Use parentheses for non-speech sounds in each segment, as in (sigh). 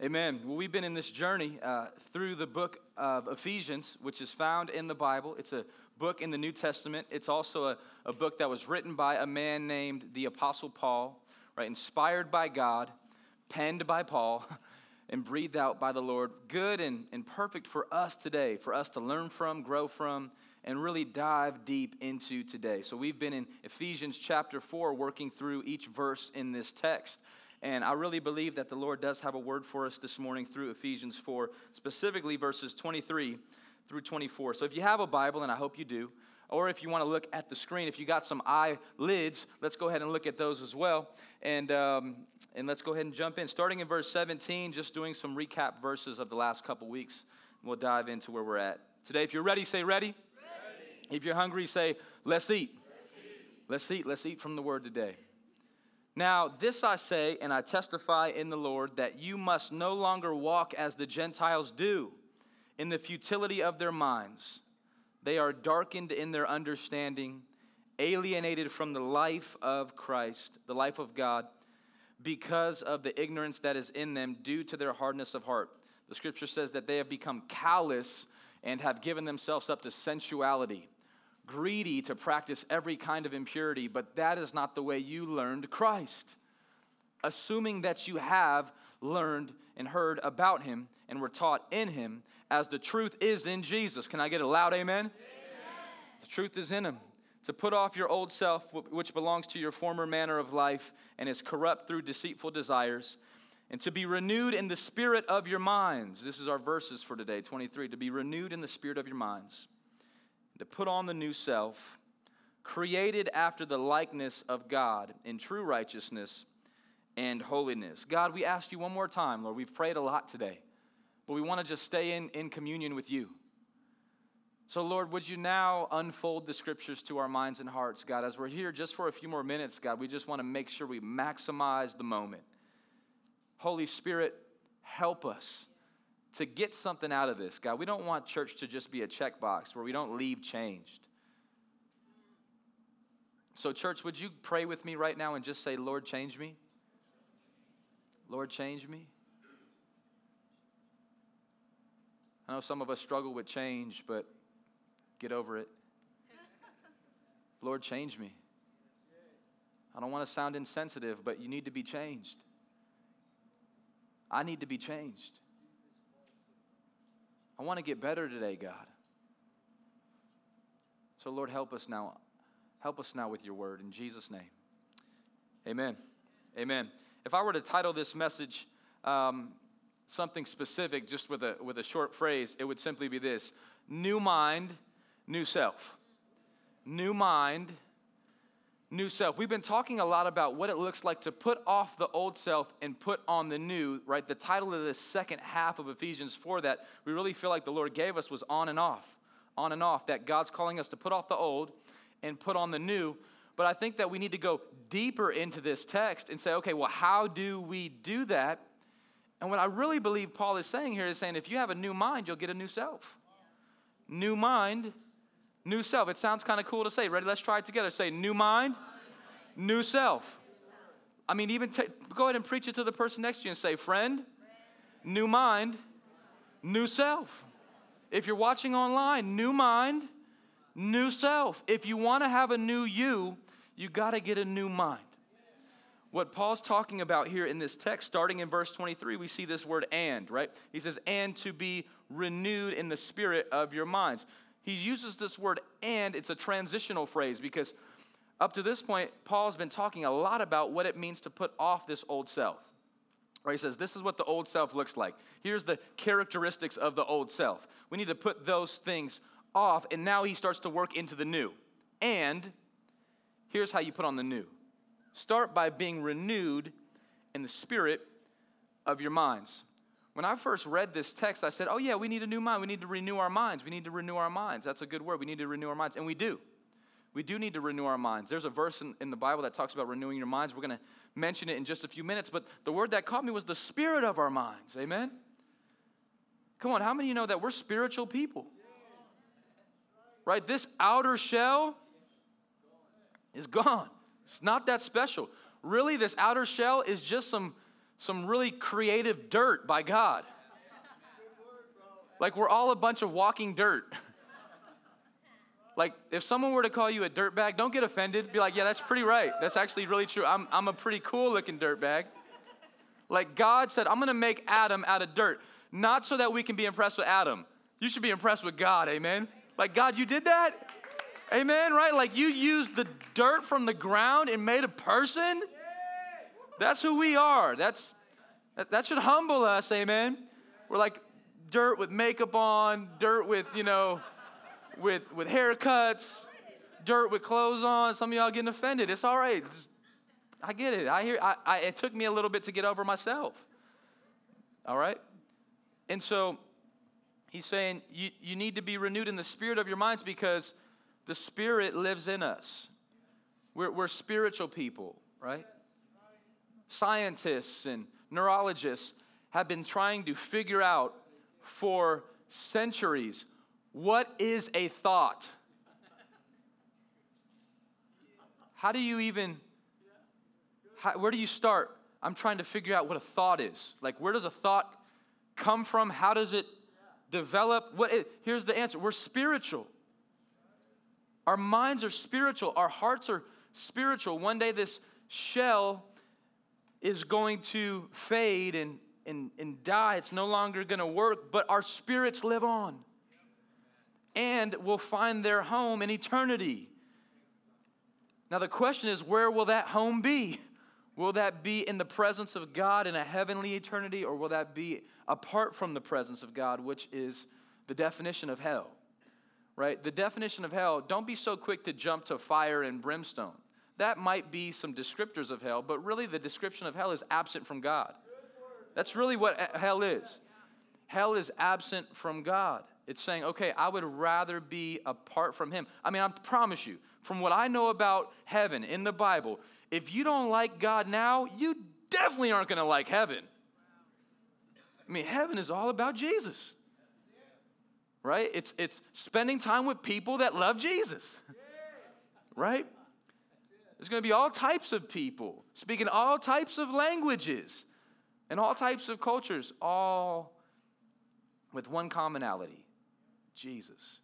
Amen. Well, we've been in this journey uh, through the book of Ephesians, which is found in the Bible. It's a book in the New Testament. It's also a, a book that was written by a man named the Apostle Paul, right? Inspired by God, penned by Paul, (laughs) and breathed out by the Lord. Good and, and perfect for us today, for us to learn from, grow from, and really dive deep into today. So we've been in Ephesians chapter 4, working through each verse in this text. And I really believe that the Lord does have a word for us this morning through Ephesians 4, specifically verses 23 through 24. So if you have a Bible, and I hope you do, or if you want to look at the screen, if you got some eyelids, let's go ahead and look at those as well. And, um, and let's go ahead and jump in. Starting in verse 17, just doing some recap verses of the last couple weeks. We'll dive into where we're at. Today, if you're ready, say ready. ready. If you're hungry, say, let's eat. Let's eat. Let's eat. Let's eat from the word today. Now, this I say, and I testify in the Lord, that you must no longer walk as the Gentiles do, in the futility of their minds. They are darkened in their understanding, alienated from the life of Christ, the life of God, because of the ignorance that is in them due to their hardness of heart. The scripture says that they have become callous and have given themselves up to sensuality greedy to practice every kind of impurity, but that is not the way you learned Christ. Assuming that you have learned and heard about him and were taught in him, as the truth is in Jesus. Can I get a loud amen? amen? The truth is in him. To put off your old self, which belongs to your former manner of life and is corrupt through deceitful desires, and to be renewed in the spirit of your minds. This is our verses for today, 23. To be renewed in the spirit of your minds to put on the new self, created after the likeness of God in true righteousness and holiness. God, we ask you one more time, Lord. We've prayed a lot today, but we want to just stay in, in communion with you. So, Lord, would you now unfold the scriptures to our minds and hearts, God? As we're here just for a few more minutes, God, we just want to make sure we maximize the moment. Holy Spirit, help us to get something out of this, God. We don't want church to just be a checkbox where we don't leave changed. So, church, would you pray with me right now and just say, Lord, change me? Lord, change me? I know some of us struggle with change, but get over it. (laughs) Lord, change me. I don't want to sound insensitive, but you need to be changed. I need to be changed. I want to get better today, God. So, Lord, help us now. Help us now with your word in Jesus' name. Amen. Amen. If I were to title this message um, something specific, just with a, with a short phrase, it would simply be this New mind, new self. New mind, new self. We've been talking a lot about what it looks like to put off the old self and put on the new, right? The title of this second half of Ephesians 4 that we really feel like the Lord gave us was on and off. On and off, that God's calling us to put off the old and put on the new. But I think that we need to go deeper into this text and say, okay, well, how do we do that? And what I really believe Paul is saying here is saying if you have a new mind, you'll get a new self. New mind, New self. It sounds kind of cool to say. Ready? Let's try it together. Say, new mind, new self. I mean, even t- go ahead and preach it to the person next to you and say, friend, new mind, new self. If you're watching online, new mind, new self. If you want to have a new you, you got to get a new mind. What Paul's talking about here in this text, starting in verse 23, we see this word and, right? He says, and to be renewed in the spirit of your minds he uses this word and, it's a transitional phrase because up to this point, Paul's been talking a lot about what it means to put off this old self. Right? He says, This is what the old self looks like. Here's the characteristics of the old self. We need to put those things off, and now he starts to work into the new. And here's how you put on the new start by being renewed in the spirit of your minds. When I first read this text, I said, oh, yeah, we need a new mind. We need to renew our minds. We need to renew our minds. That's a good word. We need to renew our minds. And we do. We do need to renew our minds. There's a verse in, in the Bible that talks about renewing your minds. We're going to mention it in just a few minutes. But the word that caught me was the spirit of our minds. Amen? Come on, how many of you know that we're spiritual people? Right? This outer shell is gone. It's not that special. Really, this outer shell is just some some really creative dirt by God. Like we're all a bunch of walking dirt. like if someone were to call you a dirt bag, don't get offended. Be like, yeah, that's pretty right. That's actually really true. I'm, I'm a pretty cool looking dirt bag. Like God said, I'm gonna make Adam out of dirt, not so that we can be impressed with Adam. You should be impressed with God, amen? Like, God, you did that? Amen, right? Like you used the dirt from the ground and made a person. That's who we are. That's that, that should humble us, amen. We're like dirt with makeup on, dirt with, you know, with with haircuts, dirt with clothes on. Some of y'all getting offended. It's all right. It's, I get it. I hear I, I, it took me a little bit to get over myself. All right? And so he's saying you, you need to be renewed in the spirit of your minds because the Spirit lives in us. We're, we're spiritual people, right? Scientists and neurologists have been trying to figure out for centuries what is a thought? How do you even, how, where do you start? I'm trying to figure out what a thought is. Like, where does a thought come from? How does it develop? What? It, here's the answer we're spiritual. Our minds are spiritual, our hearts are spiritual. One day, this shell is going to fade and, and, and die. It's no longer going to work, but our spirits live on and will find their home in eternity. Now, the question is where will that home be? Will that be in the presence of God in a heavenly eternity, or will that be apart from the presence of God, which is the definition of hell? right? The definition of hell, don't be so quick to jump to fire and brimstone. That might be some descriptors of hell, but really the description of hell is absent from God. That's really what hell is. Hell is absent from God. It's saying, okay, I would rather be apart from Him. I mean, I promise you, from what I know about heaven in the Bible, if you don't like God now, you definitely aren't going to like heaven. I mean, heaven is all about Jesus right? It's, it's spending time with people that love Jesus, (laughs) right? There's going to be all types of people speaking all types of languages and all types of cultures, all with one commonality Jesus.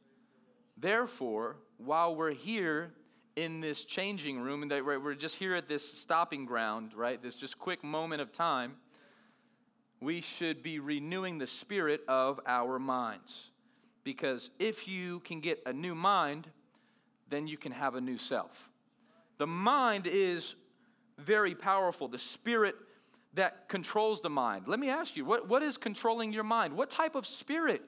Therefore, while we're here in this changing room, and that we're just here at this stopping ground, right? This just quick moment of time, we should be renewing the spirit of our minds. Because if you can get a new mind, then you can have a new self. The mind is very powerful, the spirit that controls the mind. Let me ask you, what, what is controlling your mind? What type of spirit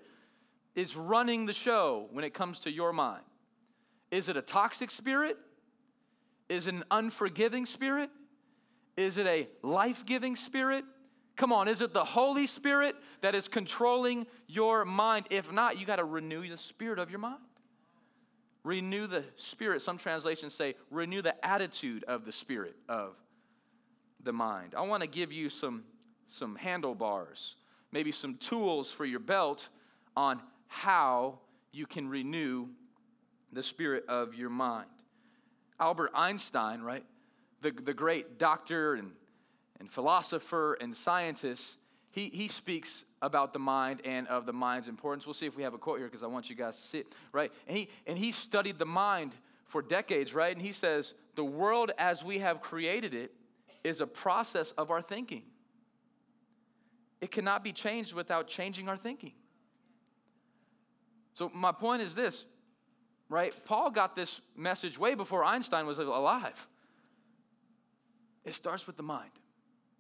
is running the show when it comes to your mind? Is it a toxic spirit? Is it an unforgiving spirit? Is it a life giving spirit? Come on, is it the Holy Spirit that is controlling your mind? If not, you got to renew the spirit of your mind. Renew the spirit. Some translations say renew the attitude of the spirit of the mind. I want to give you some, some handlebars, maybe some tools for your belt on how you can renew the spirit of your mind. Albert Einstein, right? The, the great doctor and and philosopher and scientist, he, he speaks about the mind and of the mind's importance. We'll see if we have a quote here because I want you guys to see it, right? And he, and he studied the mind for decades, right? And he says, the world as we have created it is a process of our thinking. It cannot be changed without changing our thinking. So, my point is this, right? Paul got this message way before Einstein was alive. It starts with the mind.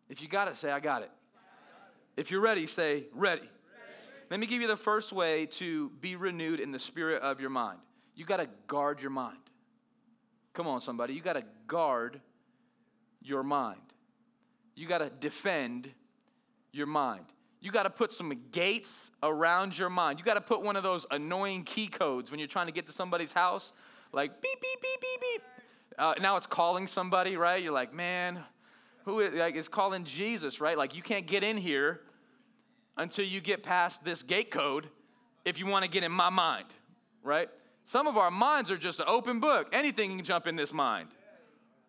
If you got it, say, I got it. If you're ready, say, ready. ready. Let me give you the first way to be renewed in the spirit of your mind. You got to guard your mind. Come on, somebody. You got to guard your mind. You got to defend your mind. You got to put some gates around your mind. You got to put one of those annoying key codes when you're trying to get to somebody's house, like beep, beep, beep, beep, beep. Uh, now it's calling somebody, right? You're like, man, who is, like, is calling Jesus, right? Like, you can't get in here until you get past this gate code if you want to get in my mind, right? Some of our minds are just an open book. Anything can jump in this mind.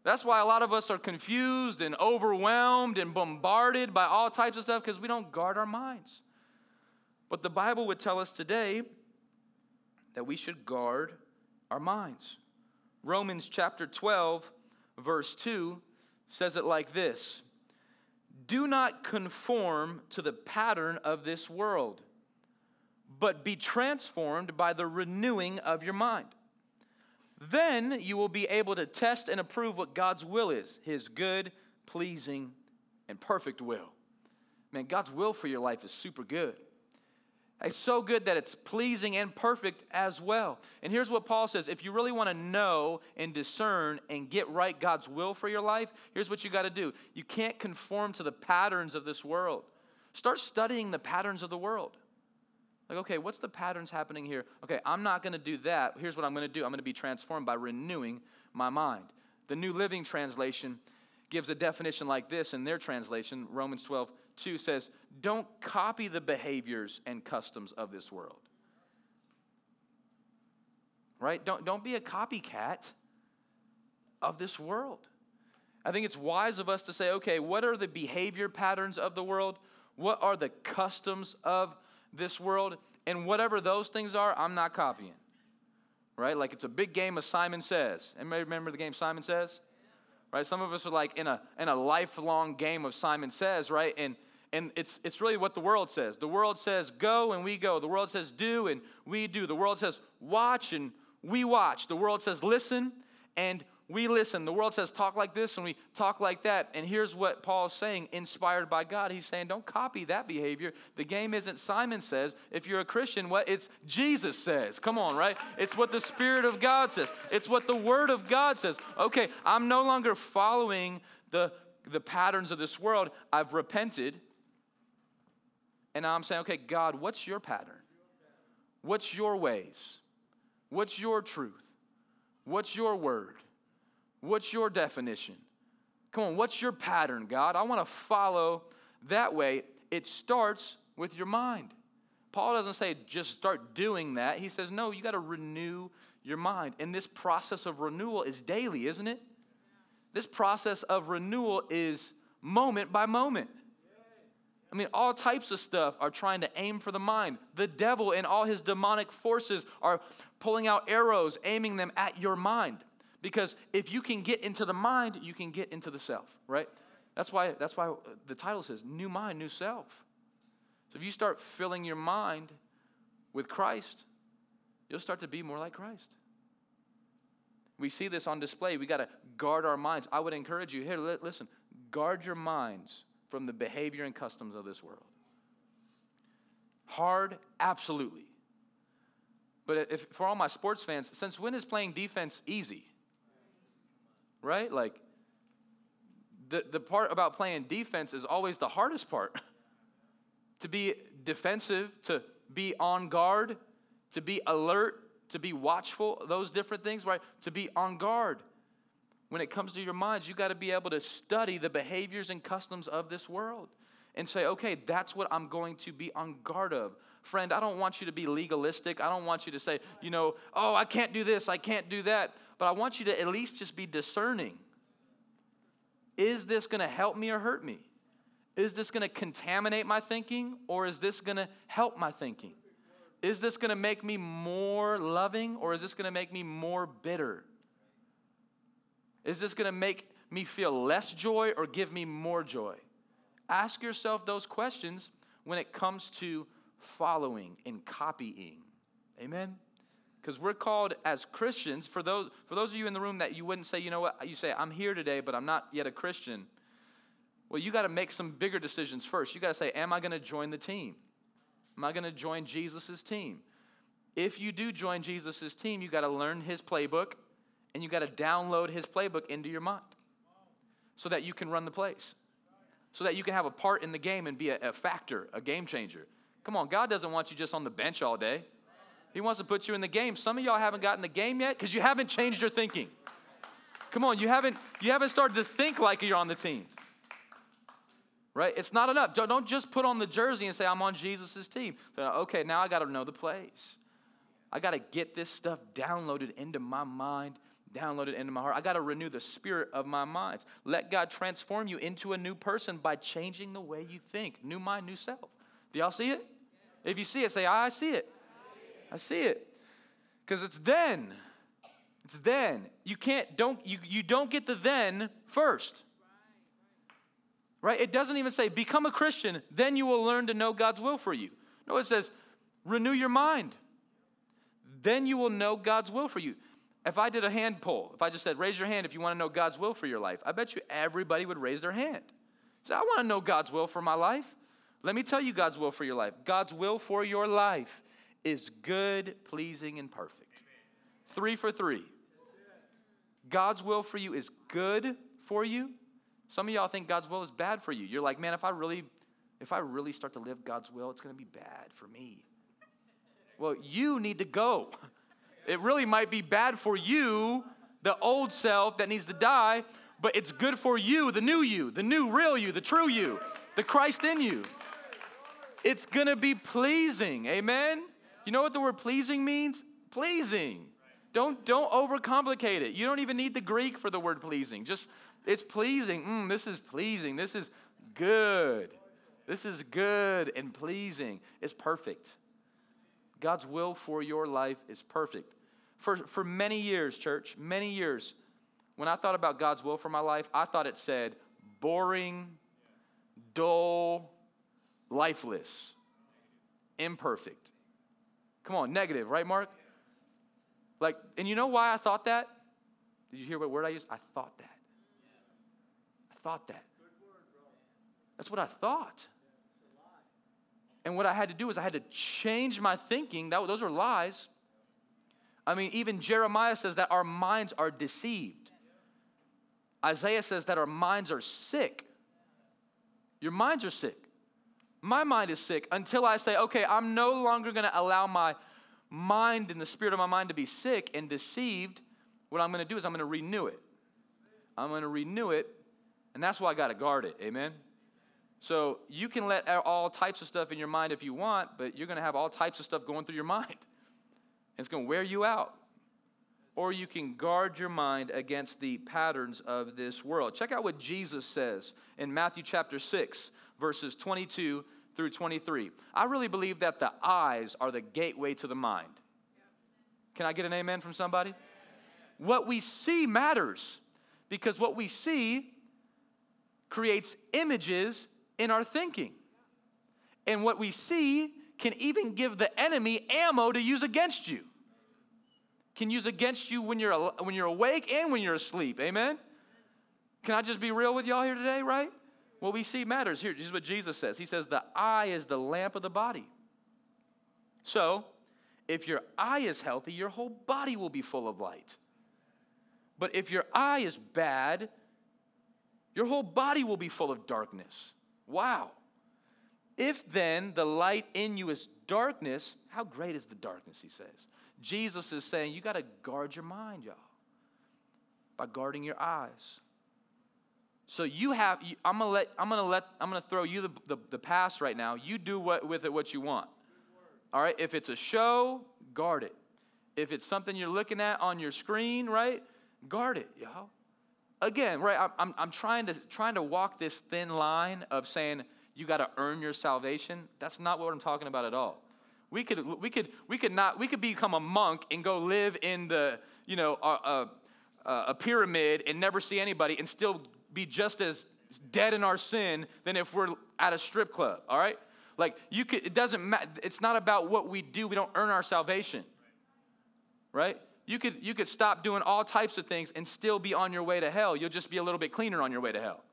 That's why a lot of us are confused and overwhelmed and bombarded by all types of stuff because we don't guard our minds. But the Bible would tell us today that we should guard our minds. Romans chapter 12, verse 2 says it like this Do not conform to the pattern of this world, but be transformed by the renewing of your mind then you will be able to test and approve what God's will is his good, pleasing, and perfect will. Man, God's will for your life is super good. It's so good that it's pleasing and perfect as well. And here's what Paul says if you really want to know and discern and get right God's will for your life, here's what you got to do. You can't conform to the patterns of this world. Start studying the patterns of the world. Like, okay, what's the patterns happening here? Okay, I'm not going to do that. Here's what I'm going to do I'm going to be transformed by renewing my mind. The New Living Translation gives a definition like this in their translation. Romans 12, 2 says, Don't copy the behaviors and customs of this world. Right? Don't, don't be a copycat of this world. I think it's wise of us to say, okay, what are the behavior patterns of the world? What are the customs of this world, and whatever those things are, I'm not copying. Right? Like it's a big game of Simon Says. Anybody remember the game Simon Says? Right? Some of us are like in a in a lifelong game of Simon Says, right? And and it's it's really what the world says. The world says go and we go. The world says do and we do. The world says watch and we watch. The world says listen and we listen. The world says talk like this and we talk like that. And here's what Paul's saying, inspired by God. He's saying, don't copy that behavior. The game isn't Simon says. If you're a Christian, what it's Jesus says. Come on, right? It's what the Spirit of God says. It's what the Word of God says. Okay, I'm no longer following the, the patterns of this world. I've repented. And I'm saying, okay, God, what's your pattern? What's your ways? What's your truth? What's your word? What's your definition? Come on, what's your pattern, God? I want to follow that way. It starts with your mind. Paul doesn't say just start doing that. He says, no, you got to renew your mind. And this process of renewal is daily, isn't it? This process of renewal is moment by moment. I mean, all types of stuff are trying to aim for the mind. The devil and all his demonic forces are pulling out arrows, aiming them at your mind. Because if you can get into the mind, you can get into the self, right? That's why, that's why the title says new mind, new self. So if you start filling your mind with Christ, you'll start to be more like Christ. We see this on display. We got to guard our minds. I would encourage you here, listen, guard your minds from the behavior and customs of this world. Hard, absolutely. But if, for all my sports fans, since when is playing defense easy? right? Like, the, the part about playing defense is always the hardest part. (laughs) to be defensive, to be on guard, to be alert, to be watchful, those different things, right? To be on guard. When it comes to your minds, you got to be able to study the behaviors and customs of this world and say, okay, that's what I'm going to be on guard of. Friend, I don't want you to be legalistic. I don't want you to say, you know, oh, I can't do this, I can't do that but I want you to at least just be discerning. Is this going to help me or hurt me? Is this going to contaminate my thinking or is this going to help my thinking? Is this going to make me more loving or is this going to make me more bitter? Is this going to make me feel less joy or give me more joy? Ask yourself those questions when it comes to following and copying. Amen? because we're called as Christians, for those, for those of you in the room that you wouldn't say, you know what, you say, I'm here today, but I'm not yet a Christian. Well, you got to make some bigger decisions first. You got to say, Am I going to join the team? Am I going to join Jesus' team? If you do join Jesus' team, you got to learn his playbook and you got to download his playbook into your mind so that you can run the place, so that you can have a part in the game and be a, a factor, a game changer. Come on, God doesn't want you just on the bench all day. He wants to put you in the game. Some of y'all haven't gotten the game yet because you haven't changed your thinking. Come on, you haven't you haven't started to think like you're on the team. Right? It's not enough. Don't, don't just put on the jersey and say I'm on Jesus' team. So, okay, now I got to know the plays. I got to get this stuff downloaded into my mind downloaded into my heart. I got to renew the spirit of my minds. Let God transform you into a new person by changing the way you think. New mind, new self. Do y'all see it? If you see it, say, I see it. I see it. Because it's then. It's then. You can't, don't, you, you don't get the then first. Right? It doesn't even say, become a Christian, then you will learn to know God's will for you. No, it says, renew your mind. Then you will know God's will for you. If I did a hand poll, if I just said, raise your hand if you want to know God's will for your life, I bet you everybody would raise their hand. Say, I want to know God's will for my life. Let me tell you God's will for your life. God's will for your life is good, pleasing, and perfect. Three for three. God's will for you is good for you. Some of y'all think God's will is bad for you. You're like, man, if I really, if I really start to live God's will, it's going to be bad for me. Well, you need to go. It really might be bad for you, the old self that needs to die, but it's good for you, the new you, the new real you, the true you, the Christ in you. It's gonna be pleasing, amen? You know what the word pleasing means? Pleasing. Don't, don't overcomplicate it. You don't even need the Greek for the word pleasing. Just, it's pleasing. Mm, this is pleasing. This is good. This is good and pleasing. It's perfect. God's will for your life is perfect. For, for many years, church, many years, when I thought about God's will for my life, I thought it said boring, dull, lifeless, imperfect. Come on, negative, right, Mark? Like, and you know why I thought that? Did you hear what word I used? I thought that. I thought that. That's what I thought. And what I had to do is I had to change my thinking. That, those are lies. I mean, even Jeremiah says that our minds are deceived. Isaiah says that our minds are sick. Your minds are sick. My mind is sick until I say, okay, I'm no longer going to allow my mind and the spirit of my mind to be sick and deceived. What I'm going to do is I'm going to renew it. I'm going to renew it, and that's why I got to guard it. Amen? So you can let all types of stuff in your mind if you want, but you're going to have all types of stuff going through your (laughs) mind. It's going to wear you out. Or you can guard your mind against the patterns of this world. Check out what Jesus says in Matthew chapter 6, verses 22 through 23. I really believe that the eyes are the gateway to the mind. Can I get an amen from somebody? What we see matters because what we see creates images in our thinking. And what we see can even give the enemy ammo to use against you. Can use against you when you're when you're awake and when you're asleep. Amen. Can I just be real with y'all here today, right? What we see matters. Here, this is what Jesus says. He says, The eye is the lamp of the body. So, if your eye is healthy, your whole body will be full of light. But if your eye is bad, your whole body will be full of darkness. Wow. If then the light in you is darkness, how great is the darkness, he says. Jesus is saying you got to guard your mind, y'all, by guarding your eyes. So you have, I'm gonna let, I'm gonna let, I'm gonna throw you the, the, the pass right now. You do what, with it what you want. All right, if it's a show, guard it. If it's something you're looking at on your screen, right, guard it, y'all. Again, right, I'm, I'm trying to trying to walk this thin line of saying you got to earn your salvation. That's not what I'm talking about at all. We could, we could, we could not, we could become a monk and go live in the, you know, a, a, a pyramid and never see anybody and still be just as dead in our sin than if we're at a strip club, all right? Like you could it doesn't matter it's not about what we do. We don't earn our salvation. Right? You could you could stop doing all types of things and still be on your way to hell. You'll just be a little bit cleaner on your way to hell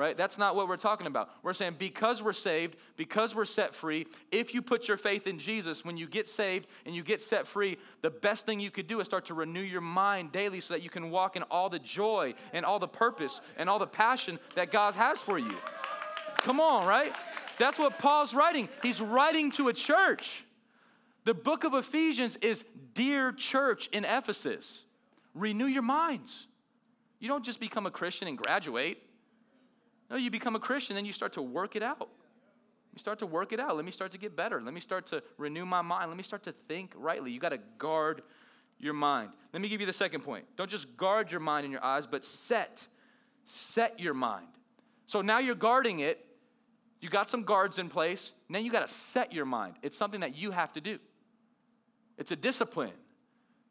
right? That's not what we're talking about. We're saying because we're saved, because we're set free, if you put your faith in Jesus, when you get saved and you get set free, the best thing you could do is start to renew your mind daily so that you can walk in all the joy and all the purpose and all the passion that God has for you. Come on, right? That's what Paul's writing. He's writing to a church. The book of Ephesians is Dear Church in Ephesus. Renew your minds. You don't just become a Christian and graduate. No, you become a Christian, then you start to work it out. You start to work it out. Let me start to get better. Let me start to renew my mind. Let me start to think rightly. You got to guard your mind. Let me give you the second point. Don't just guard your mind and your eyes, but set. Set your mind. So now you're guarding it. You got some guards in place. Now you got to set your mind. It's something that you have to do. It's a discipline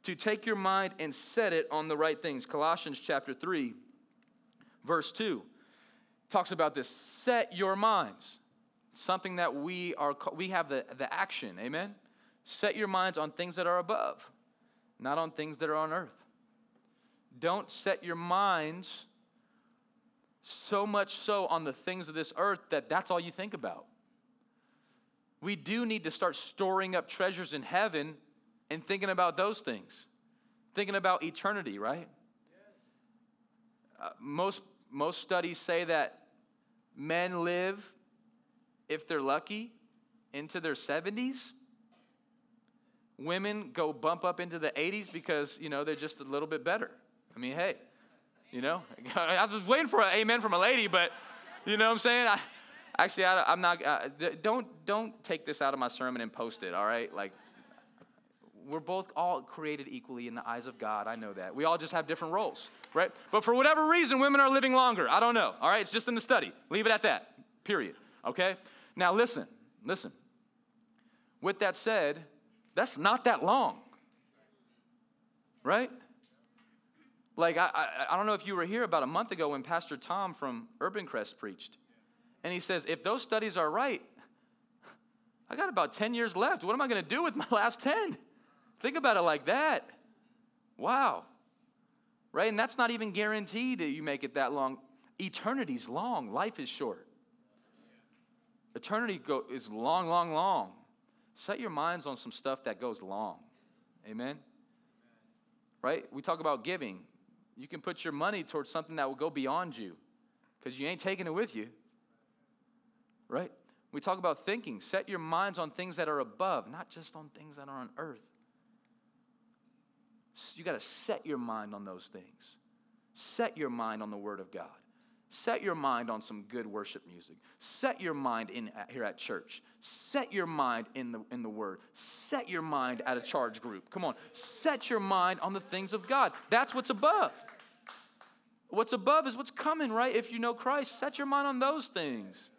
to take your mind and set it on the right things. Colossians chapter 3, verse 2 talks about this set your minds. Something that we are we have the, the action, amen? Set your minds on things that are above, not on things that are on earth. Don't set your minds so much so on the things of this earth that that's all you think about. We do need to start storing up treasures in heaven and thinking about those things, thinking about eternity, right? Uh, most, most studies say that men live, if they're lucky, into their 70s. Women go bump up into the 80s because, you know, they're just a little bit better. I mean, hey, you know, (laughs) I was waiting for an amen from a lady, but you know what I'm saying? I, actually, I, am not, uh, don't, don't take this out of my sermon and post it, all right? Like, we're both all created equally in the eyes of God. I know that. We all just have different roles, right? But for whatever reason, women are living longer. I don't know. All right, it's just in the study. Leave it at that. Period. Okay? Now listen, listen. With that said, that's not that long. Right? Like, I, I, I don't know if you were here about a month ago when Pastor Tom from Urban Crest preached. And he says, if those studies are right, I got about 10 years left. What am I going to do with my last 10? Think about it like that. Wow. Right? And that's not even guaranteed that you make it that long. Eternity's long, life is short. Eternity go, is long, long, long. Set your minds on some stuff that goes long. Amen? Right? We talk about giving. You can put your money towards something that will go beyond you because you ain't taking it with you. Right? We talk about thinking. Set your minds on things that are above, not just on things that are on earth. You got to set your mind on those things. Set your mind on the Word of God. Set your mind on some good worship music. Set your mind in here at church. Set your mind in the in the word. Set your mind at a charge group. Come on. Set your mind on the things of God. That's what's above. What's above is what's coming, right? If you know Christ, set your mind on those things.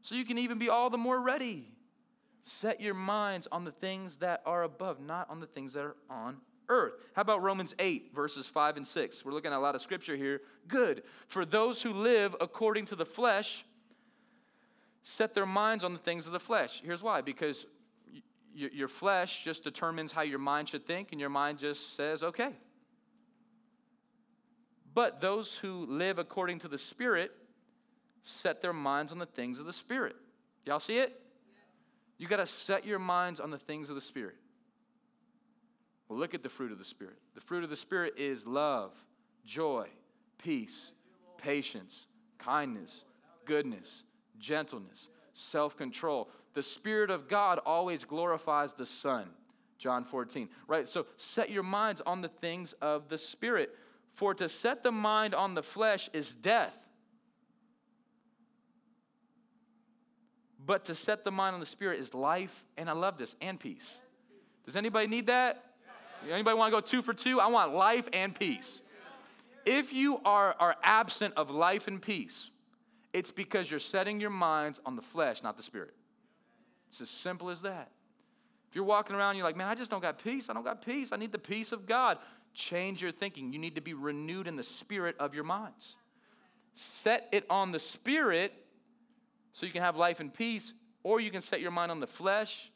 So you can even be all the more ready. Set your minds on the things that are above, not on the things that are on earth. How about Romans 8, verses 5 and 6? We're looking at a lot of scripture here. Good. For those who live according to the flesh, set their minds on the things of the flesh. Here's why because your flesh just determines how your mind should think, and your mind just says, okay. But those who live according to the Spirit set their minds on the things of the Spirit. Y'all see it? You got to set your minds on the things of the Spirit. Well, look at the fruit of the Spirit. The fruit of the Spirit is love, joy, peace, patience, kindness, goodness, gentleness, self control. The Spirit of God always glorifies the Son. John 14, right? So set your minds on the things of the Spirit. For to set the mind on the flesh is death, but to set the mind on the Spirit is life, and I love this, and peace. Does anybody need that? Anybody want to go two for two? I want life and peace. If you are, are absent of life and peace, it's because you're setting your minds on the flesh, not the spirit. It's as simple as that. If you're walking around, you're like, man, I just don't got peace. I don't got peace. I need the peace of God. Change your thinking. You need to be renewed in the spirit of your minds. Set it on the spirit so you can have life and peace, or you can set your mind on the flesh,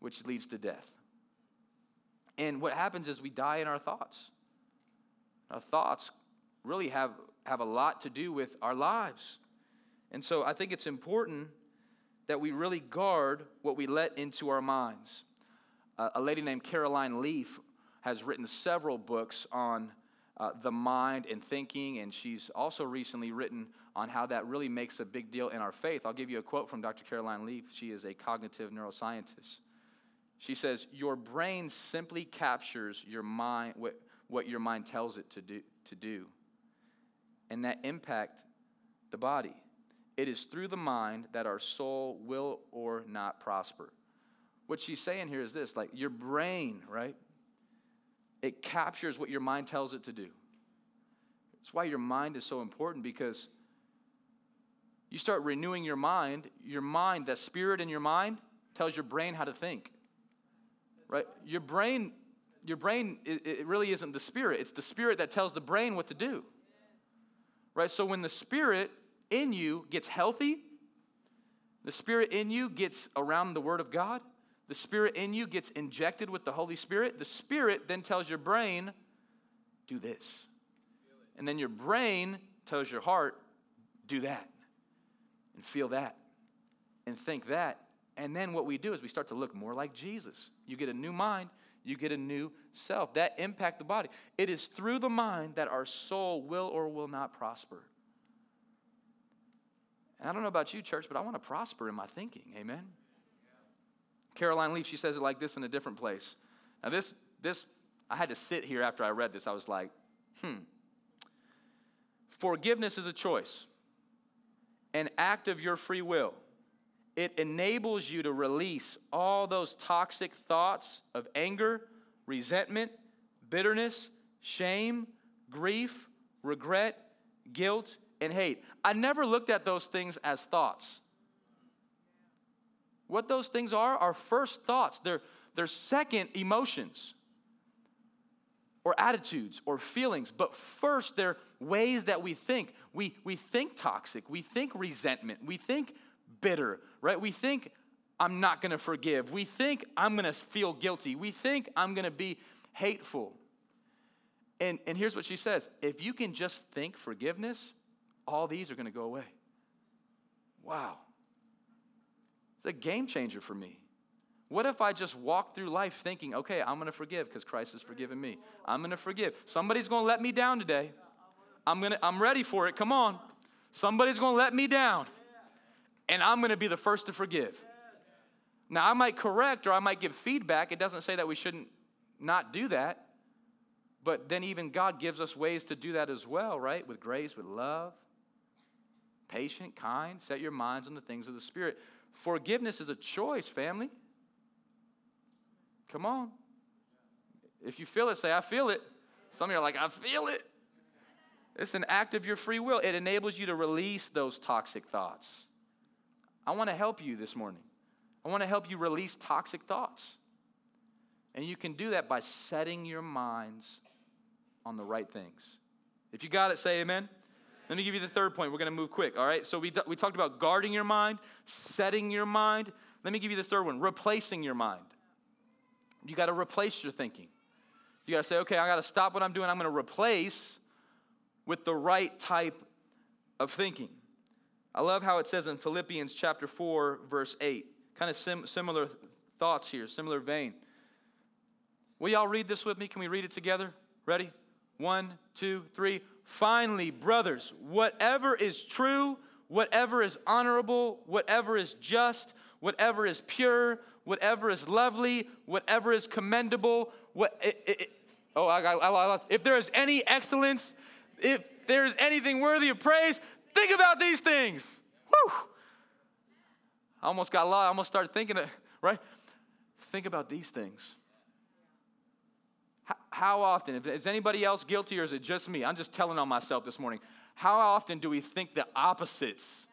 which leads to death. And what happens is we die in our thoughts. Our thoughts really have, have a lot to do with our lives. And so I think it's important that we really guard what we let into our minds. Uh, a lady named Caroline Leaf has written several books on uh, the mind and thinking, and she's also recently written on how that really makes a big deal in our faith. I'll give you a quote from Dr. Caroline Leaf. She is a cognitive neuroscientist. She says, Your brain simply captures your mind, what, what your mind tells it to do, to do, and that impact the body. It is through the mind that our soul will or not prosper. what she's saying here is this like your brain, right? It captures what your mind tells it to do. That's why your mind is so important because you start renewing your mind, your mind, that spirit in your mind tells your brain how to think. Right? Your brain, your brain, it, it really isn't the spirit. It's the spirit that tells the brain what to do. Right? So when the spirit in you gets healthy, the spirit in you gets around the word of God, the spirit in you gets injected with the Holy Spirit, the spirit then tells your brain, do this. And then your brain tells your heart, do that and feel that and think that. And then what we do is we start to look more like Jesus. You get a new mind, you get a new self. That impact the body. It is through the mind that our soul will or will not prosper. And I don't know about you, church, but I want to prosper in my thinking. Amen. Caroline Leaf, she says it like this in a different place. Now, this, this, I had to sit here after I read this. I was like, hmm. Forgiveness is a choice an act of your free will. It enables you to release all those toxic thoughts of anger, resentment, bitterness, shame, grief, regret, guilt, and hate. I never looked at those things as thoughts. What those things are are first thoughts, they're, they're second emotions or attitudes or feelings, but first they're ways that we think. We, we think toxic, we think resentment, we think bitter, right? We think I'm not gonna forgive, we think I'm gonna feel guilty, we think I'm gonna be hateful. And, and here's what she says if you can just think forgiveness, all these are gonna go away. Wow. It's a game changer for me. What if I just walk through life thinking, okay, I'm going to forgive because Christ has forgiven me? I'm going to forgive. Somebody's going to let me down today. I'm, gonna, I'm ready for it. Come on. Somebody's going to let me down. And I'm going to be the first to forgive. Now, I might correct or I might give feedback. It doesn't say that we shouldn't not do that. But then, even God gives us ways to do that as well, right? With grace, with love, patient, kind. Set your minds on the things of the Spirit. Forgiveness is a choice, family. Come on. If you feel it, say, I feel it. Some of you are like, I feel it. It's an act of your free will. It enables you to release those toxic thoughts. I want to help you this morning. I want to help you release toxic thoughts. And you can do that by setting your minds on the right things. If you got it, say amen. Let me give you the third point. We're going to move quick, all right? So we, we talked about guarding your mind, setting your mind. Let me give you the third one replacing your mind. You got to replace your thinking. You got to say, okay, I got to stop what I'm doing. I'm going to replace with the right type of thinking. I love how it says in Philippians chapter 4, verse 8. Kind of sim- similar thoughts here, similar vein. Will y'all read this with me? Can we read it together? Ready? One, two, three. Finally, brothers, whatever is true, whatever is honorable, whatever is just, whatever is pure, whatever is lovely, whatever is commendable, what, it, it, oh, I, I, I lost. If there is any excellence, if there's anything worthy of praise, think about these things. Whew. I almost got lost. I almost started thinking, it, right? Think about these things. How often, is anybody else guilty or is it just me? I'm just telling on myself this morning. How often do we think the opposites?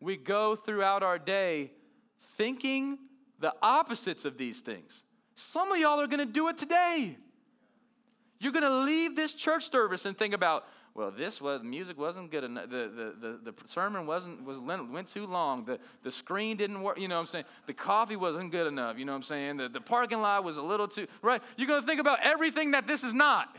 We go throughout our day thinking the opposites of these things. Some of y'all are to do it today. You're to leave this church service and think about, well, this was music wasn't good enough. The, the, the, the sermon wasn't was went too long. The, the screen didn't work. You know what I'm saying? The coffee wasn't good enough. You know what I'm saying? The, the parking lot was a little too right. You're to think about everything that this is not.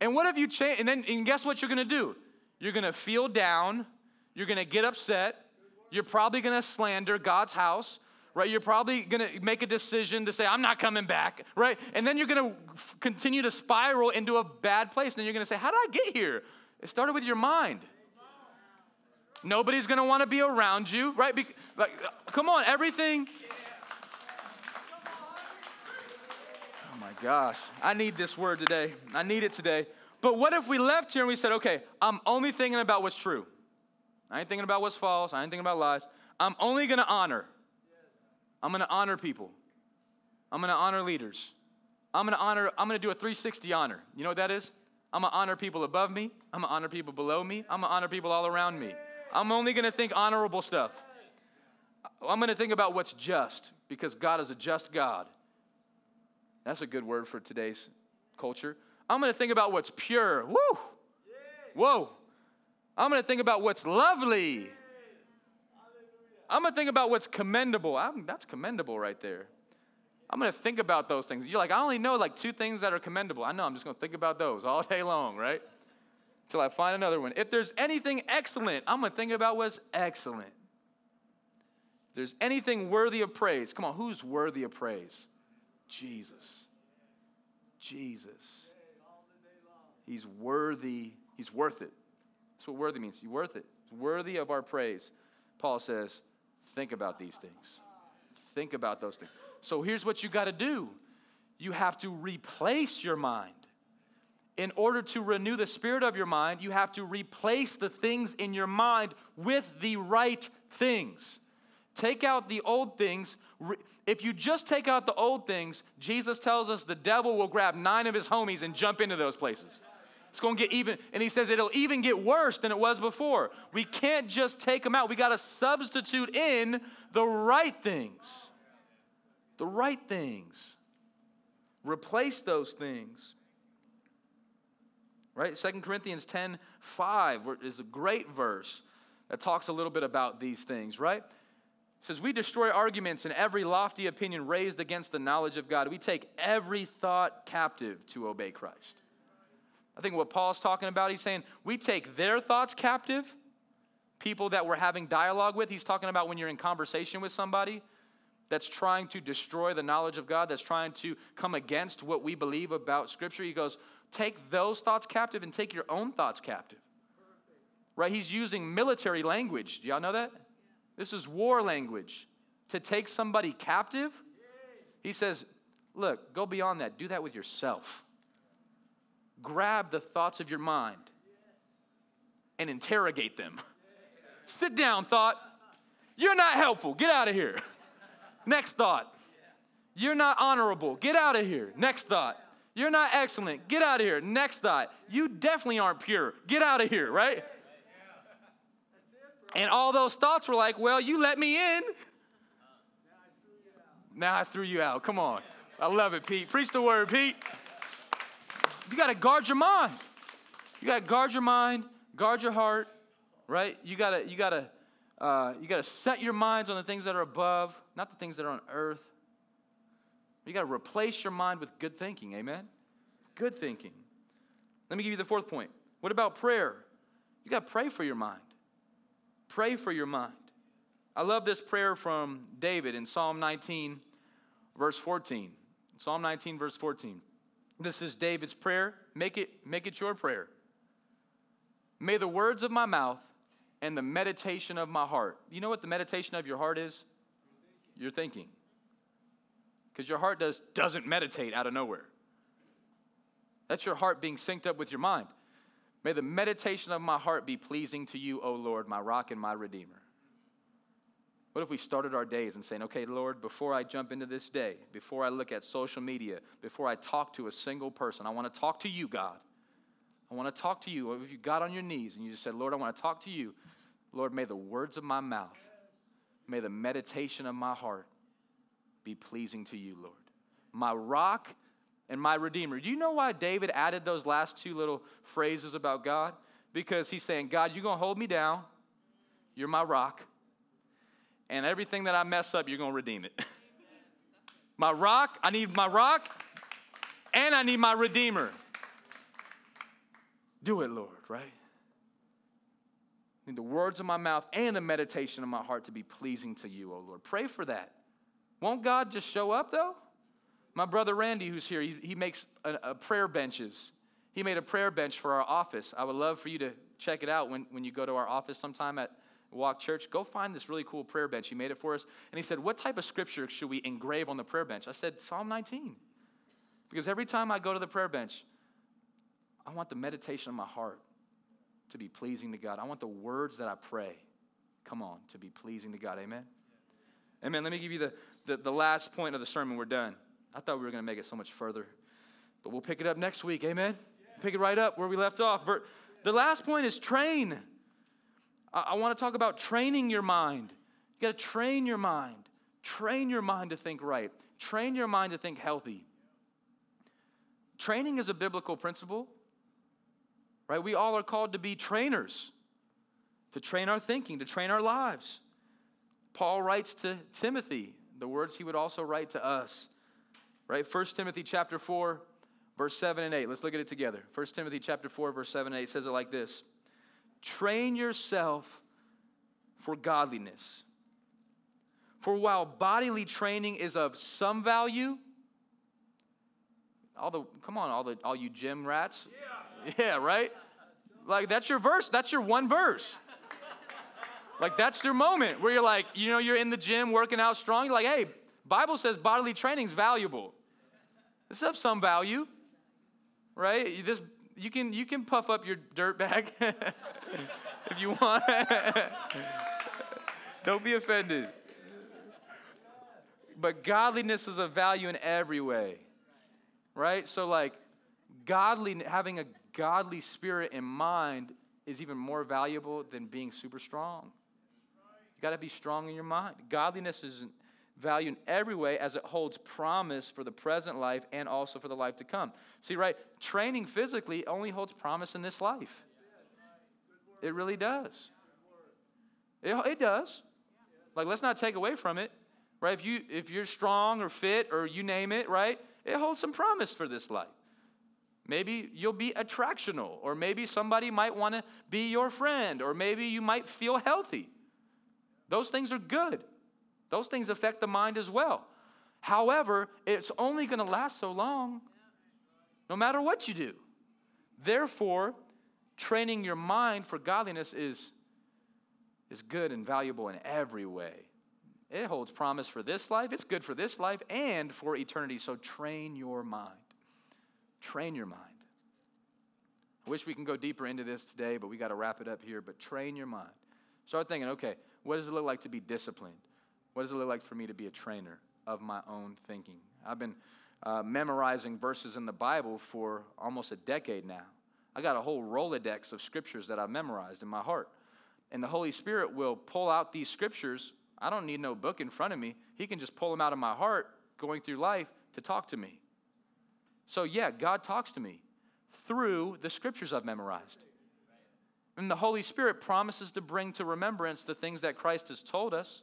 And what if you change? And then and guess what you're to do? You're to feel down. You're to get upset. You're probably to slander God's house, right? You're probably to make a decision to say, I'm not coming back, right? And then you're to f- continue to spiral into a bad place. And then you're to say, How did I get here? It started with your mind. Nobody's want to be around you, right? Be- like, uh, come on, everything. Oh my gosh, I need this word today. I need it today. But what if we left here and we said, okay, I'm only thinking about what's true? I ain't thinking about what's false. I ain't thinking about lies. I'm only to honor. I'm going to honor people. I'm going to honor leaders. I'm going to honor, I'm going to do a 360 honor. You know what that is? I'm going to honor people above me. I'm going to honor people below me. I'm going to honor people all around me. I'm only going to think honorable stuff. I'm going to think about what's just because God is a just God. That's a good word for today's culture. I'm going to think about what's pure. Woo! Whoa. I'm going to think about what's lovely. I'm to think about what's commendable. I'm, that's commendable right there. I'm to think about those things. You're like, I only know like two things that are commendable. I know, I'm just to think about those all day long, right? Until I find another one. If there's anything excellent, I'm to think about what's excellent. If there's anything worthy of praise, come on, who's worthy of praise? Jesus. Jesus. He's worthy, he's worth it. That's what worthy means. He's worth it. He's worthy of our praise. Paul says, think about these things. Think about those things. So here's what you got to do you have to replace your mind. In order to renew the spirit of your mind, you have to replace the things in your mind with the right things. Take out the old things. If you just take out the old things, Jesus tells us the devil will grab nine of his homies and jump into those places. It's going to get even, and he says it'll even get worse than it was before. We can't just take them out. We got to substitute in the right things. The right things. Replace those things. Right? Second Corinthians 10 5 is a great verse that talks a little bit about these things, right? It says, We destroy arguments and every lofty opinion raised against the knowledge of God. We take every thought captive to obey Christ. I think what Paul's talking about, he's saying we take their thoughts captive, people that we're having dialogue with. He's talking about when you're in conversation with somebody that's trying to destroy the knowledge of God, that's trying to come against what we believe about Scripture. He goes, take those thoughts captive and take your own thoughts captive. Right? He's using military language. Do y'all know that? This is war language. To take somebody captive, he says, look, go beyond that. Do that with yourself grab the thoughts of your mind and interrogate them. (laughs) Sit down, thought. You're not helpful. Get out of here. (laughs) Next thought. You're not honorable. Get out of here. Next thought. You're not excellent. Get out of here. Next thought. You definitely aren't pure. Get out of here, right? And all those thoughts were like, well, you let me in. Now I threw you out. Come on. I love it, Pete. Preach the word, Pete. You got to guard your mind. You got to guard your mind, guard your heart, right? You got to you got to uh, you got to set your minds on the things that are above, not the things that are on earth. You got to replace your mind with good thinking. Amen. Good thinking. Let me give you the fourth point. What about prayer? You got to pray for your mind. Pray for your mind. I love this prayer from David in Psalm 19, verse 14. Psalm 19, verse 14. This is David's prayer. Make it, make it your prayer. May the words of my mouth and the meditation of my heart. You know what the meditation of your heart is? You're thinking. Because your heart does, doesn't meditate out of nowhere. That's your heart being synced up with your mind. May the meditation of my heart be pleasing to you, O Lord, my rock and my redeemer. What if we started our days and saying, okay, Lord, before I jump into this day, before I look at social media, before I talk to a single person, I want to talk to you, God. I want to talk to you. If you got on your knees and you just said, Lord, I want to talk to you, Lord, may the words of my mouth, may the meditation of my heart be pleasing to you, Lord. My rock and my redeemer. Do you know why David added those last two little phrases about God? Because he's saying, God, you're going to hold me down. You're my rock and everything that I mess up, you're going to redeem it. (laughs) my rock, I need my rock, and I need my redeemer. Do it, Lord, right? I need the words of my mouth and the meditation of my heart to be pleasing to you, oh Lord. Pray for that. Won't God just show up, though? My brother Randy, who's here, he, he makes a, a prayer benches. He made a prayer bench for our office. I would love for you to check it out when, when you go to our office sometime at Walk Church, go find this really cool prayer bench. He made it for us. And he said, What type of scripture should we engrave on the prayer bench? I said, Psalm 19. Because every time I go to the prayer bench, I want the meditation of my heart to be pleasing to God. I want the words that I pray, come on, to be pleasing to God. Amen? Amen. Let me give you the, the, the last point of the sermon. We're done. I thought we were going to make it so much further, but we'll pick it up next week. Amen. Pick it right up where we left off. The last point is train. I, want to talk about training your mind. You got to train your mind. Train your mind to think right. Train your mind to think healthy. Training is a biblical principle, right? We all are called to be trainers, to train our thinking, to train our lives. Paul writes to Timothy the words he would also write to us, right? 1 Timothy chapter 4, verse 7 and 8. Let's look at it together. 1 Timothy chapter 4, verse 7 and 8 says it like this Train yourself for godliness. For while bodily training is of some value, all the come on, all the all you gym rats. Yeah, yeah right? Like that's your verse, that's your one verse. Like that's your moment where you're like, you know, you're in the gym working out strong. You're like, hey, Bible says bodily training is valuable. This has some value, right? This you can you can puff up your dirt bag (laughs) if you want. (laughs) Don't be offended. But godliness is a value in every way. Right? So like godly having a godly spirit in mind is even more valuable than being super strong. You got to be strong in your mind. Godliness is value in every way as it holds promise for the present life and also for the life to come. See, right? Training physically only holds promise in this life. It really does. It, it does. Like, let's not take away from it, right? If, you, if you're strong or fit or you name it, right? It holds some promise for this life. Maybe you'll be attractional, or maybe somebody might want to be your friend, or maybe you might feel healthy. Those things are good. Those things affect the mind as well. However, it's only going to last so long, no matter what you do. Therefore, training your mind for godliness is, is good and valuable in every way. It holds promise for this life, it's good for this life and for eternity. So train your mind. Train your mind. I wish we can go deeper into this today, but we got to wrap it up here. But train your mind. Start thinking, okay, what does it look like to be disciplined? What does it look like for me to be a trainer of my own thinking? I've been uh, memorizing verses in the Bible for almost a decade now. I got a whole Rolodex of scriptures that I've memorized in my heart. And the Holy Spirit will pull out these scriptures. I don't need no book in front of me. He can just pull them out of my heart going through life to talk to me. So, yeah, God talks to me through the scriptures I've memorized. And the Holy Spirit promises to bring to remembrance the things that Christ has told us.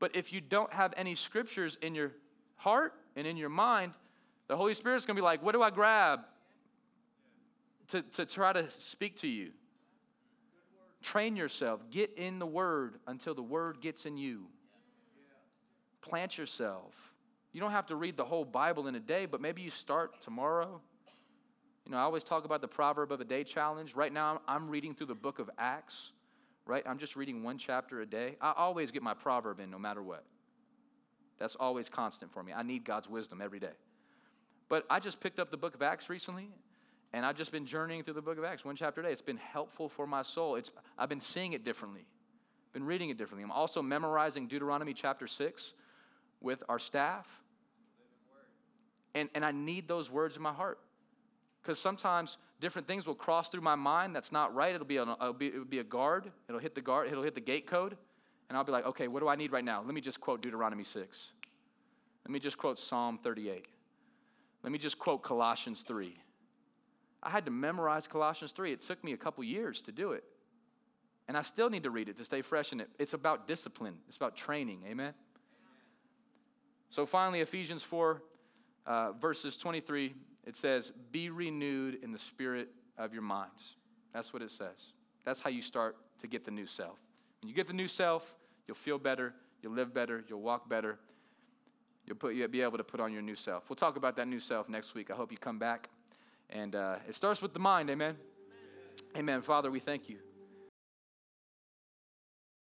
But if you don't have any scriptures in your heart and in your mind, the Holy Spirit's to be like, what do I grab to, to try to speak to you? Train yourself. Get in the Word until the Word gets in you. Plant yourself. You don't have to read the whole Bible in a day, but maybe you start tomorrow. You know, I always talk about the proverb of a day challenge. Right now, I'm reading through the book of Acts right? I'm just reading one chapter a day. I always get my proverb in no matter what. That's always constant for me. I need God's wisdom every day. But I just picked up the book of Acts recently, and I've just been journeying through the book of Acts, one chapter a day. It's been helpful for my soul. It's, I've been seeing it differently, been reading it differently. I'm also memorizing Deuteronomy chapter 6 with our staff. And, and I need those words in my heart. Because sometimes different things will cross through my mind that's not right. It'll be, a, it'll, be, it'll be a guard. It'll hit the guard. It'll hit the gate code. And I'll be like, okay, what do I need right now? Let me just quote Deuteronomy 6. Let me just quote Psalm 38. Let me just quote Colossians 3. I had to memorize Colossians 3. It took me a couple years to do it. And I still need to read it to stay fresh in it. It's about discipline, it's about training. Amen? So finally, Ephesians 4, uh, verses 23 it says, Be renewed in the spirit of your minds. That's what it says. That's how you start to get the new self. When you get the new self, you'll feel better, you'll live better, you'll walk better. You'll, put, you'll be able to put on your new self. We'll talk about that new self next week. I hope you come back. And uh, it starts with the mind, amen? amen? Amen. Father, we thank you.